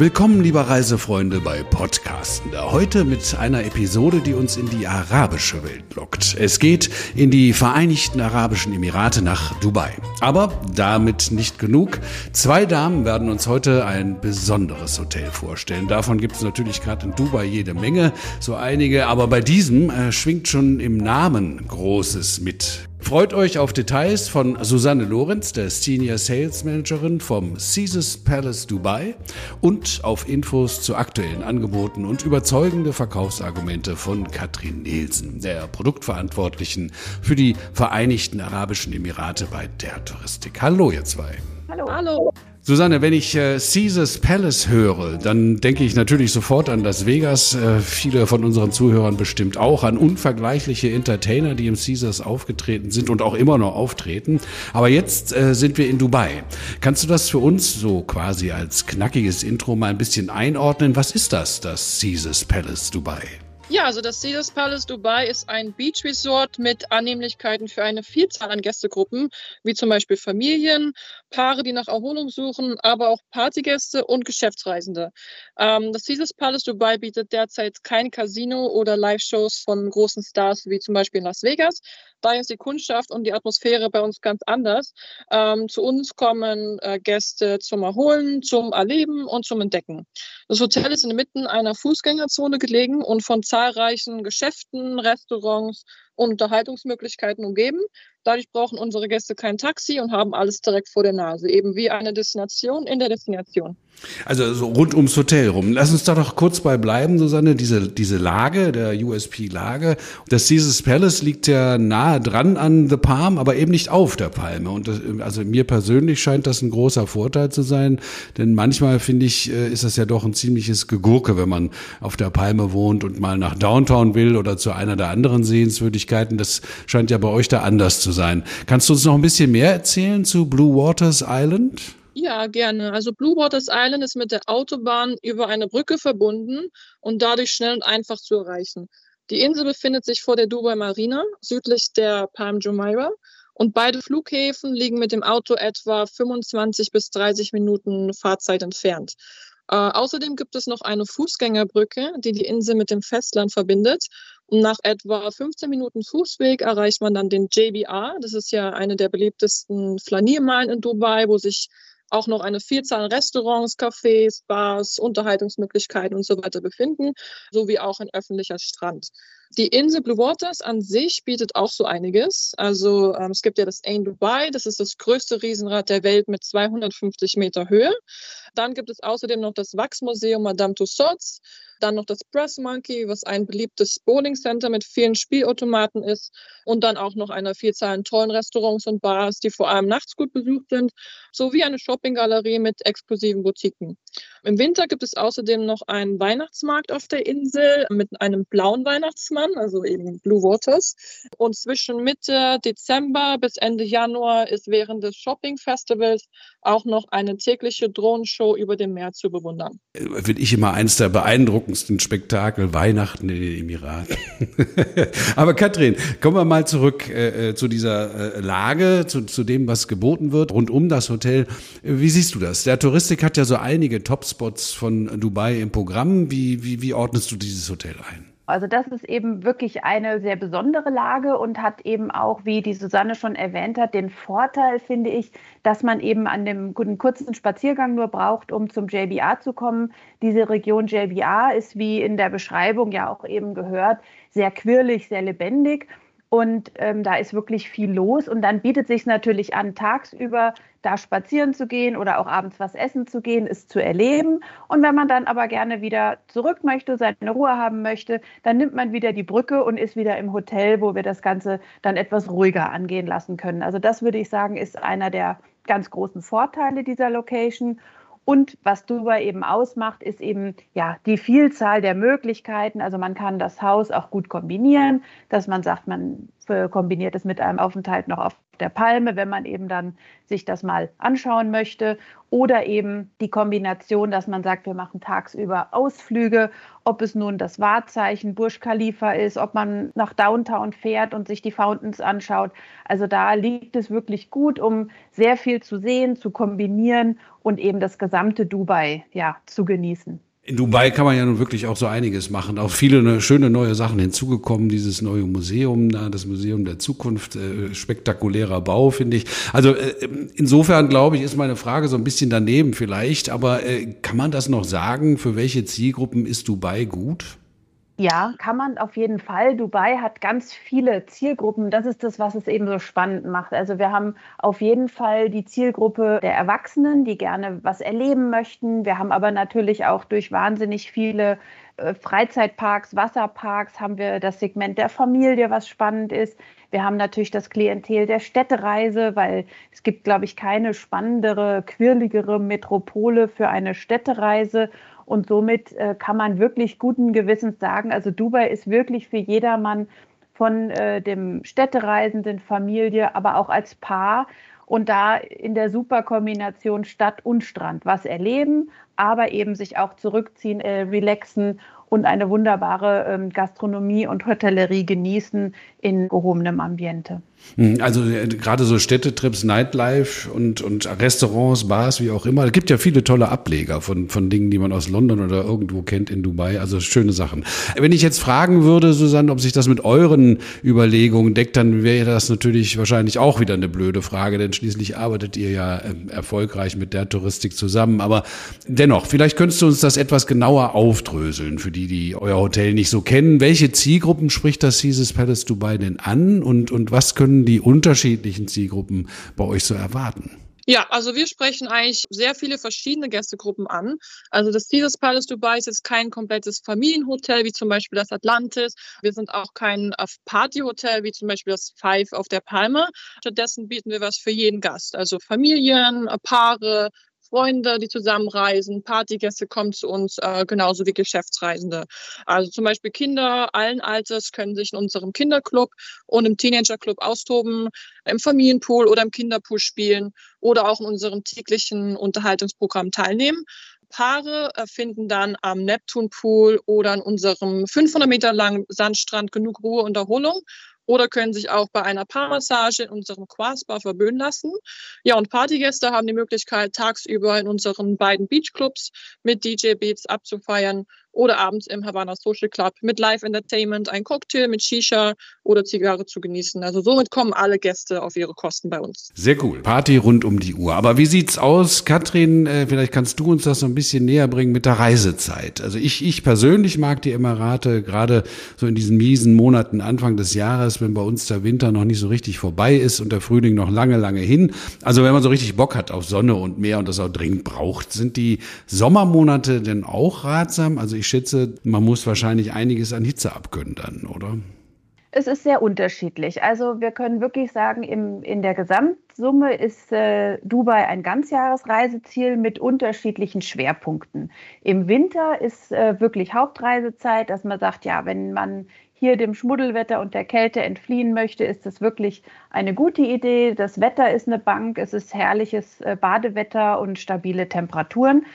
Willkommen, lieber Reisefreunde, bei Podcasten. Heute mit einer Episode, die uns in die arabische Welt lockt. Es geht in die Vereinigten Arabischen Emirate nach Dubai. Aber damit nicht genug. Zwei Damen werden uns heute ein besonderes Hotel vorstellen. Davon gibt es natürlich gerade in Dubai jede Menge, so einige. Aber bei diesem äh, schwingt schon im Namen Großes mit. Freut euch auf Details von Susanne Lorenz, der Senior Sales Managerin vom Caesars Palace Dubai und auf Infos zu aktuellen Angeboten und überzeugende Verkaufsargumente von Katrin Nielsen, der Produktverantwortlichen für die Vereinigten Arabischen Emirate bei der Touristik. Hallo ihr zwei. Hallo. Hallo. Susanne, wenn ich äh, Caesars Palace höre, dann denke ich natürlich sofort an Las Vegas. Äh, viele von unseren Zuhörern bestimmt auch an unvergleichliche Entertainer, die im Caesars aufgetreten sind und auch immer noch auftreten. Aber jetzt äh, sind wir in Dubai. Kannst du das für uns so quasi als knackiges Intro mal ein bisschen einordnen? Was ist das, das Caesars Palace Dubai? Ja, also das Caesars Palace Dubai ist ein Beach Resort mit Annehmlichkeiten für eine Vielzahl an Gästegruppen, wie zum Beispiel Familien, Paare, die nach Erholung suchen, aber auch Partygäste und Geschäftsreisende. Ähm, das Caesars Palace Dubai bietet derzeit kein Casino oder Live-Shows von großen Stars wie zum Beispiel in Las Vegas. Daher ist die Kundschaft und die Atmosphäre bei uns ganz anders. Ähm, zu uns kommen äh, Gäste zum Erholen, zum Erleben und zum Entdecken. Das Hotel ist inmitten einer Fußgängerzone gelegen und von zahlreichen Geschäften, Restaurants Unterhaltungsmöglichkeiten umgeben. Dadurch brauchen unsere Gäste kein Taxi und haben alles direkt vor der Nase, eben wie eine Destination in der Destination. Also so rund ums Hotel rum. Lass uns da doch kurz bei bleiben, Susanne. Diese, diese Lage, der USP-Lage. Das Caesars Palace liegt ja nahe dran an The Palm, aber eben nicht auf der Palme. Und das, also mir persönlich scheint das ein großer Vorteil zu sein, denn manchmal finde ich, äh, ist das ja doch ein ziemliches Gegurke, wenn man auf der Palme wohnt und mal nach Downtown will oder zu einer der anderen Sehenswürdigkeiten. Das scheint ja bei euch da anders zu sein. Kannst du uns noch ein bisschen mehr erzählen zu Blue Waters Island? Ja, gerne. Also Blue Waters Island ist mit der Autobahn über eine Brücke verbunden und dadurch schnell und einfach zu erreichen. Die Insel befindet sich vor der Dubai Marina, südlich der Palm Jumeirah. Und beide Flughäfen liegen mit dem Auto etwa 25 bis 30 Minuten Fahrzeit entfernt. Äh, außerdem gibt es noch eine Fußgängerbrücke, die die Insel mit dem Festland verbindet. Nach etwa 15 Minuten Fußweg erreicht man dann den JBR. Das ist ja eine der beliebtesten Flaniermalen in Dubai, wo sich auch noch eine Vielzahl an Restaurants, Cafés, Bars, Unterhaltungsmöglichkeiten und so weiter befinden, sowie auch ein öffentlicher Strand. Die Insel Blue Waters an sich bietet auch so einiges. Also ähm, es gibt ja das Ain Dubai, das ist das größte Riesenrad der Welt mit 250 Meter Höhe. Dann gibt es außerdem noch das Wachsmuseum Madame Tussauds, dann noch das Press Monkey, was ein beliebtes Bowling Center mit vielen Spielautomaten ist und dann auch noch eine Vielzahl an tollen Restaurants und Bars, die vor allem nachts gut besucht sind, sowie eine Shoppinggalerie mit exklusiven Boutiquen. Im Winter gibt es außerdem noch einen Weihnachtsmarkt auf der Insel mit einem blauen Weihnachtsmann, also eben Blue Waters. Und zwischen Mitte Dezember bis Ende Januar ist während des Shopping Festivals auch noch eine tägliche Drohnenshow über dem Meer zu bewundern. Finde ich immer eines der beeindruckendsten Spektakel, Weihnachten in den Emiraten. Aber Katrin, kommen wir mal zurück äh, äh, zu dieser äh, Lage, zu, zu dem, was geboten wird, rund um das Hotel. Wie siehst du das? Der Touristik hat ja so einige Topspots von Dubai im Programm. Wie, wie, wie ordnest du dieses Hotel ein? Also das ist eben wirklich eine sehr besondere Lage und hat eben auch, wie die Susanne schon erwähnt hat, den Vorteil, finde ich, dass man eben an dem einen kurzen Spaziergang nur braucht, um zum JBA zu kommen. Diese Region JBA ist, wie in der Beschreibung ja auch eben gehört, sehr quirlig, sehr lebendig. Und ähm, da ist wirklich viel los. Und dann bietet sich natürlich an, tagsüber da spazieren zu gehen oder auch abends was essen zu gehen, es zu erleben. Und wenn man dann aber gerne wieder zurück möchte, seine Ruhe haben möchte, dann nimmt man wieder die Brücke und ist wieder im Hotel, wo wir das Ganze dann etwas ruhiger angehen lassen können. Also das würde ich sagen, ist einer der ganz großen Vorteile dieser Location. Und was Dubai eben ausmacht, ist eben ja die Vielzahl der Möglichkeiten. Also man kann das Haus auch gut kombinieren, dass man sagt, man kombiniert es mit einem Aufenthalt noch auf der Palme, wenn man eben dann sich das mal anschauen möchte. Oder eben die Kombination, dass man sagt, wir machen tagsüber Ausflüge, ob es nun das Wahrzeichen Burj Khalifa ist, ob man nach Downtown fährt und sich die Fountains anschaut. Also da liegt es wirklich gut, um sehr viel zu sehen, zu kombinieren und eben das gesamte Dubai ja, zu genießen. In Dubai kann man ja nun wirklich auch so einiges machen. Auch viele ne, schöne neue Sachen hinzugekommen. Dieses neue Museum da, das Museum der Zukunft, äh, spektakulärer Bau, finde ich. Also äh, insofern glaube ich, ist meine Frage so ein bisschen daneben vielleicht. Aber äh, kann man das noch sagen? Für welche Zielgruppen ist Dubai gut? Ja, kann man auf jeden Fall. Dubai hat ganz viele Zielgruppen. Das ist das, was es eben so spannend macht. Also wir haben auf jeden Fall die Zielgruppe der Erwachsenen, die gerne was erleben möchten. Wir haben aber natürlich auch durch wahnsinnig viele äh, Freizeitparks, Wasserparks haben wir das Segment der Familie, was spannend ist. Wir haben natürlich das Klientel der Städtereise, weil es gibt, glaube ich, keine spannendere, quirligere Metropole für eine Städtereise. Und somit äh, kann man wirklich guten Gewissens sagen, also Dubai ist wirklich für jedermann von äh, dem Städtereisenden, Familie, aber auch als Paar und da in der Superkombination Stadt und Strand was erleben, aber eben sich auch zurückziehen, äh, relaxen und eine wunderbare ähm, Gastronomie und Hotellerie genießen in gehobenem Ambiente. Hm, also äh, gerade so Städtetrips, Nightlife und, und Restaurants, Bars, wie auch immer. Es gibt ja viele tolle Ableger von, von Dingen, die man aus London oder irgendwo kennt in Dubai. Also schöne Sachen. Wenn ich jetzt fragen würde, Susanne, ob sich das mit euren Überlegungen deckt, dann wäre das natürlich wahrscheinlich auch wieder eine blöde Frage, denn schließlich arbeitet ihr ja äh, erfolgreich mit der Touristik zusammen. Aber dennoch, vielleicht könntest du uns das etwas genauer aufdröseln für die, die euer Hotel nicht so kennen. Welche Zielgruppen spricht das Caesars Palace Dubai denn an und, und was können die unterschiedlichen Zielgruppen bei euch so erwarten? Ja, also wir sprechen eigentlich sehr viele verschiedene Gästegruppen an. Also das Caesars Palace Dubai ist jetzt kein komplettes Familienhotel wie zum Beispiel das Atlantis. Wir sind auch kein Partyhotel wie zum Beispiel das Five auf der Palme. Stattdessen bieten wir was für jeden Gast. Also Familien, Paare, Freunde, die zusammenreisen, Partygäste kommen zu uns, äh, genauso wie Geschäftsreisende. Also zum Beispiel Kinder allen Alters können sich in unserem Kinderclub und im Teenagerclub austoben, im Familienpool oder im Kinderpool spielen oder auch in unserem täglichen Unterhaltungsprogramm teilnehmen. Paare äh, finden dann am Neptunpool oder an unserem 500 Meter langen Sandstrand genug Ruhe und Erholung oder können sich auch bei einer Paarmassage in unserem Quasbar verböhnen lassen. Ja, und Partygäste haben die Möglichkeit, tagsüber in unseren beiden Beachclubs mit DJ-Beats abzufeiern oder abends im Havana Social Club mit Live-Entertainment, ein Cocktail mit Shisha oder Zigarre zu genießen. Also somit kommen alle Gäste auf ihre Kosten bei uns. Sehr cool. Party rund um die Uhr. Aber wie sieht's aus, Katrin? Äh, vielleicht kannst du uns das so ein bisschen näher bringen mit der Reisezeit. Also ich, ich persönlich mag die Emirate gerade so in diesen miesen Monaten Anfang des Jahres, wenn bei uns der Winter noch nicht so richtig vorbei ist und der Frühling noch lange, lange hin. Also wenn man so richtig Bock hat auf Sonne und Meer und das auch dringend braucht, sind die Sommermonate denn auch ratsam? Also ich schätze, man muss wahrscheinlich einiges an Hitze abkönnen dann, oder? Es ist sehr unterschiedlich. Also wir können wirklich sagen, im, in der Gesamtsumme ist äh, Dubai ein Ganzjahresreiseziel mit unterschiedlichen Schwerpunkten. Im Winter ist äh, wirklich Hauptreisezeit, dass man sagt, ja, wenn man hier dem Schmuddelwetter und der Kälte entfliehen möchte, ist das wirklich eine gute Idee. Das Wetter ist eine Bank, es ist herrliches äh, Badewetter und stabile Temperaturen.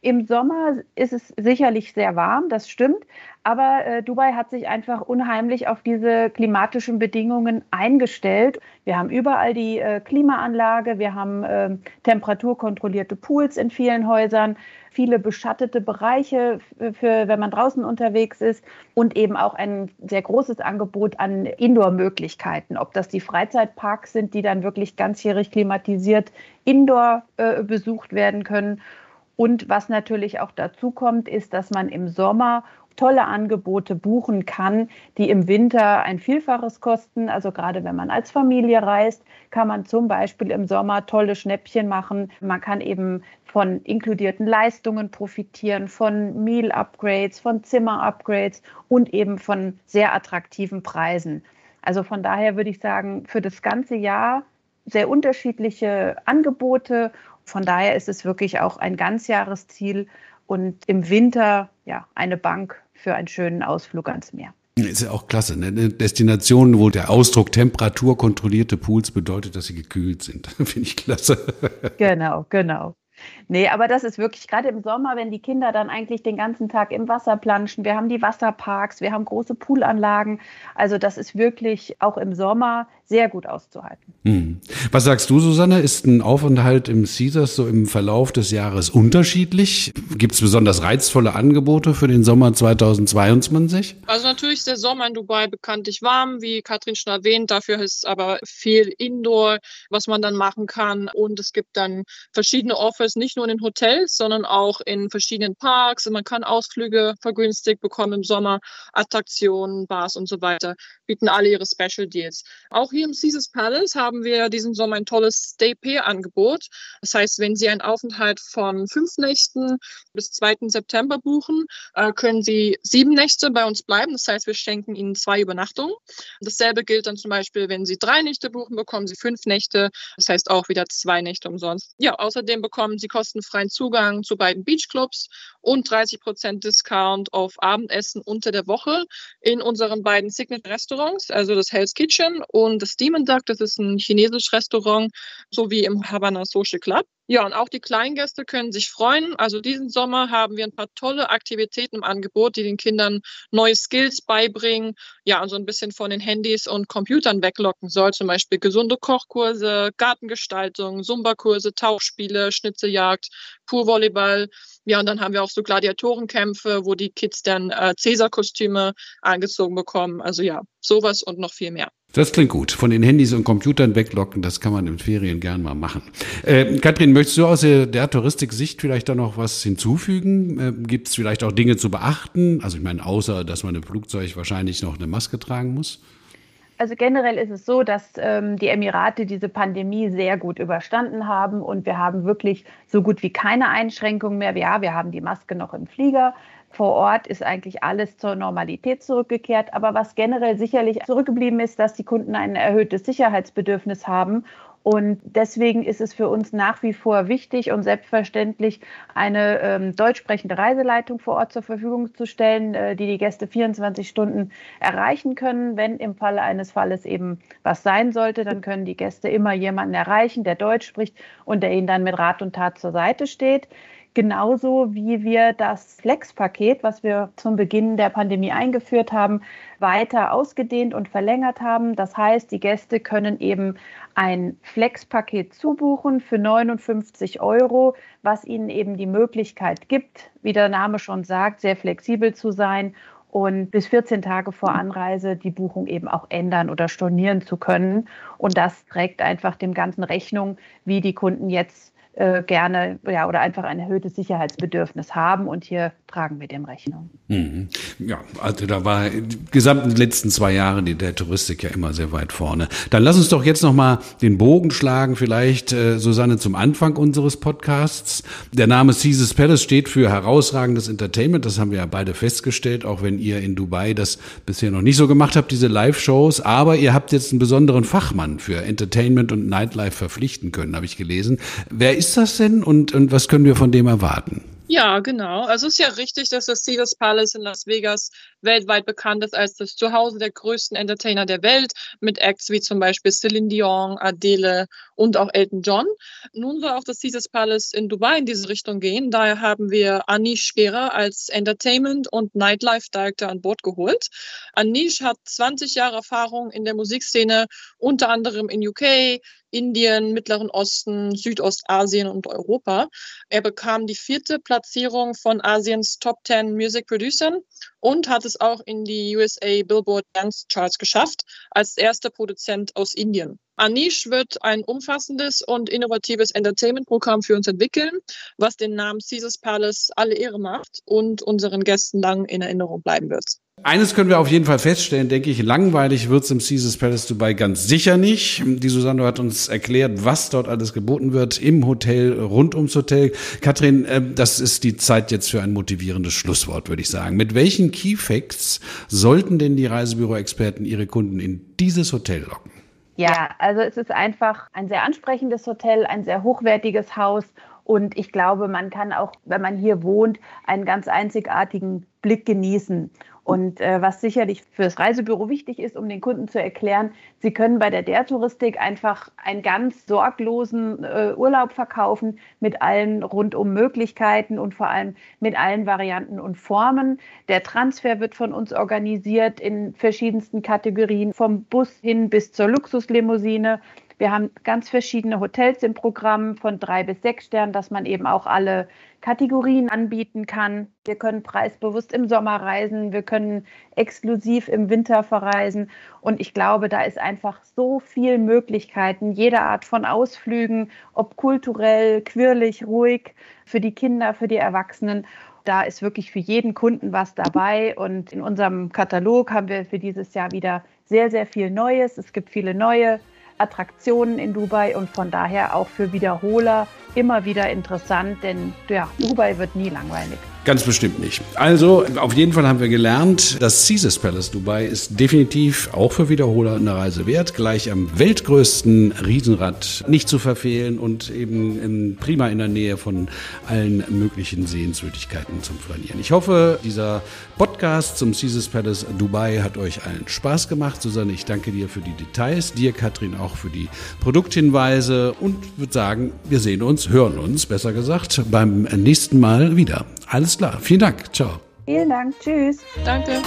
Im Sommer ist es sicherlich sehr warm, das stimmt, aber äh, Dubai hat sich einfach unheimlich auf diese klimatischen Bedingungen eingestellt. Wir haben überall die äh, Klimaanlage, wir haben äh, temperaturkontrollierte Pools in vielen Häusern, viele beschattete Bereiche für, wenn man draußen unterwegs ist und eben auch ein sehr großes Angebot an Indoor-Möglichkeiten. Ob das die Freizeitparks sind, die dann wirklich ganzjährig klimatisiert indoor äh, besucht werden können und was natürlich auch dazu kommt, ist, dass man im Sommer tolle Angebote buchen kann, die im Winter ein Vielfaches kosten. Also gerade wenn man als Familie reist, kann man zum Beispiel im Sommer tolle Schnäppchen machen. Man kann eben von inkludierten Leistungen profitieren, von Meal-Upgrades, von Zimmer-Upgrades und eben von sehr attraktiven Preisen. Also von daher würde ich sagen, für das ganze Jahr sehr unterschiedliche Angebote von daher ist es wirklich auch ein Ganzjahresziel und im Winter ja eine Bank für einen schönen Ausflug ans Meer. Ist ja auch klasse. Ne? Eine Destination, wo der Ausdruck temperaturkontrollierte Pools bedeutet, dass sie gekühlt sind. Finde ich klasse. Genau, genau. Nee, aber das ist wirklich gerade im Sommer, wenn die Kinder dann eigentlich den ganzen Tag im Wasser planschen. Wir haben die Wasserparks, wir haben große Poolanlagen. Also das ist wirklich auch im Sommer sehr gut auszuhalten. Hm. Was sagst du, Susanne? Ist ein Aufenthalt im Caesars so im Verlauf des Jahres unterschiedlich? Gibt es besonders reizvolle Angebote für den Sommer 2022? Also natürlich ist der Sommer in Dubai bekanntlich warm, wie Katrin schon erwähnt. Dafür ist aber viel Indoor, was man dann machen kann. Und es gibt dann verschiedene Offers, nicht nur in den Hotels, sondern auch in verschiedenen Parks. Und man kann Ausflüge vergünstigt bekommen im Sommer, Attraktionen, Bars und so weiter, bieten alle ihre Special Deals. Auch hier im Caesars Palace haben wir diesen Sommer ein tolles Stay-Pay-Angebot. Das heißt, wenn Sie einen Aufenthalt von fünf Nächten bis 2. September buchen, äh, können Sie sieben Nächte bei uns bleiben. Das heißt, wir schenken Ihnen zwei Übernachtungen. Dasselbe gilt dann zum Beispiel, wenn Sie drei Nächte buchen, bekommen Sie fünf Nächte. Das heißt auch wieder zwei Nächte umsonst. Ja, außerdem bekommen Sie kostenfreien Zugang zu beiden Beachclubs und 30 Prozent Discount auf Abendessen unter der Woche in unseren beiden Signature Restaurants, also das Hell's Kitchen und das Demon Duck. Das ist ein chinesisches Restaurant, sowie im Havana Social Club. Ja, und auch die Kleingäste können sich freuen. Also diesen Sommer haben wir ein paar tolle Aktivitäten im Angebot, die den Kindern neue Skills beibringen. Ja, und so ein bisschen von den Handys und Computern weglocken soll. Zum Beispiel gesunde Kochkurse, Gartengestaltung, Zumba-Kurse, Tauchspiele, Schnitzeljagd, Purvolleyball. Ja, und dann haben wir auch so Gladiatorenkämpfe, wo die Kids dann äh, Cäsar-Kostüme angezogen bekommen. Also ja, sowas und noch viel mehr. Das klingt gut. Von den Handys und Computern weglocken, das kann man in Ferien gern mal machen. Äh, Katrin, möchtest du aus der, der Touristik-Sicht vielleicht da noch was hinzufügen? Äh, Gibt es vielleicht auch Dinge zu beachten? Also ich meine, außer, dass man im Flugzeug wahrscheinlich noch eine Maske tragen muss? Also generell ist es so, dass ähm, die Emirate diese Pandemie sehr gut überstanden haben und wir haben wirklich so gut wie keine Einschränkungen mehr. Ja, wir haben die Maske noch im Flieger, vor Ort ist eigentlich alles zur Normalität zurückgekehrt. Aber was generell sicherlich zurückgeblieben ist, dass die Kunden ein erhöhtes Sicherheitsbedürfnis haben. Und deswegen ist es für uns nach wie vor wichtig und selbstverständlich, eine ähm, deutsch sprechende Reiseleitung vor Ort zur Verfügung zu stellen, äh, die die Gäste 24 Stunden erreichen können. Wenn im Falle eines Falles eben was sein sollte, dann können die Gäste immer jemanden erreichen, der Deutsch spricht und der ihnen dann mit Rat und Tat zur Seite steht. Genauso wie wir das Flex-Paket, was wir zum Beginn der Pandemie eingeführt haben, weiter ausgedehnt und verlängert haben. Das heißt, die Gäste können eben ein Flex-Paket zubuchen für 59 Euro, was ihnen eben die Möglichkeit gibt, wie der Name schon sagt, sehr flexibel zu sein und bis 14 Tage vor Anreise die Buchung eben auch ändern oder stornieren zu können. Und das trägt einfach dem Ganzen Rechnung, wie die Kunden jetzt äh, gerne ja, oder einfach ein erhöhtes Sicherheitsbedürfnis haben. Und hier tragen wir dem Rechnung. Mhm. Ja, also da war die gesamten letzten zwei Jahre die, der Touristik ja immer sehr weit vorne. Dann lass uns doch jetzt nochmal den Bogen schlagen, vielleicht, äh, Susanne, zum Anfang unseres Podcasts. Der Name Caesars Palace steht für herausragendes Entertainment. Das haben wir ja beide festgestellt, auch wenn ihr in Dubai das bisher noch nicht so gemacht habt, diese Live-Shows. Aber ihr habt jetzt einen besonderen Fachmann für Entertainment und Nightlife verpflichten können, habe ich gelesen. Wer ist das denn und, und was können wir von dem erwarten? Ja, genau. Also es ist ja richtig, dass das Caesars Palace in Las Vegas weltweit bekannt ist als das Zuhause der größten Entertainer der Welt, mit Acts wie zum Beispiel Celine Dion, Adele und auch Elton John. Nun soll auch das Caesars Palace in Dubai in diese Richtung gehen. Daher haben wir Anish Gera als Entertainment- und Nightlife Director an Bord geholt. Anish hat 20 Jahre Erfahrung in der Musikszene, unter anderem in UK, Indien, Mittleren Osten, Südostasien und Europa. Er bekam die vierte Platzierung von Asiens Top 10 Music Producern und hat es auch in die USA Billboard Dance Charts geschafft als erster Produzent aus Indien. Anish wird ein umfassendes und innovatives Entertainment-Programm für uns entwickeln, was den Namen Caesars Palace alle Ehre macht und unseren Gästen lang in Erinnerung bleiben wird. Eines können wir auf jeden Fall feststellen, denke ich, langweilig wird es im Caesars Palace Dubai ganz sicher nicht. Die Susanne hat uns erklärt, was dort alles geboten wird im Hotel, rund ums Hotel. Katrin, äh, das ist die Zeit jetzt für ein motivierendes Schlusswort, würde ich sagen. Mit welchen Key Facts sollten denn die Reisebüro-Experten ihre Kunden in dieses Hotel locken? Ja, also es ist einfach ein sehr ansprechendes Hotel, ein sehr hochwertiges Haus und ich glaube, man kann auch, wenn man hier wohnt, einen ganz einzigartigen Blick genießen. Und äh, was sicherlich für das Reisebüro wichtig ist, um den Kunden zu erklären, sie können bei der der Touristik einfach einen ganz sorglosen äh, Urlaub verkaufen mit allen rundum Möglichkeiten und vor allem mit allen Varianten und Formen. Der Transfer wird von uns organisiert in verschiedensten Kategorien, vom Bus hin bis zur Luxuslimousine. Wir haben ganz verschiedene Hotels im Programm von drei bis sechs Sternen, dass man eben auch alle Kategorien anbieten kann. Wir können preisbewusst im Sommer reisen, wir können exklusiv im Winter verreisen. Und ich glaube, da ist einfach so viel Möglichkeiten, jede Art von Ausflügen, ob kulturell, quirlig, ruhig, für die Kinder, für die Erwachsenen. Da ist wirklich für jeden Kunden was dabei. Und in unserem Katalog haben wir für dieses Jahr wieder sehr, sehr viel Neues. Es gibt viele neue Attraktionen in Dubai und von daher auch für Wiederholer immer wieder interessant, denn ja, Dubai wird nie langweilig. Ganz bestimmt nicht. Also, auf jeden Fall haben wir gelernt, das Caesars Palace Dubai ist definitiv auch für Wiederholer eine Reise wert. Gleich am weltgrößten Riesenrad nicht zu verfehlen und eben prima in der Nähe von allen möglichen Sehenswürdigkeiten zum Flanieren. Ich hoffe, dieser Podcast zum Caesars Palace Dubai hat euch allen Spaß gemacht. Susanne, ich danke dir für die Details, dir, Katrin, auch für die Produkthinweise und würde sagen, wir sehen uns, hören uns, besser gesagt, beim nächsten Mal wieder. Alles klar. Vielen Dank. Ciao. Vielen Dank. Tschüss. Danke.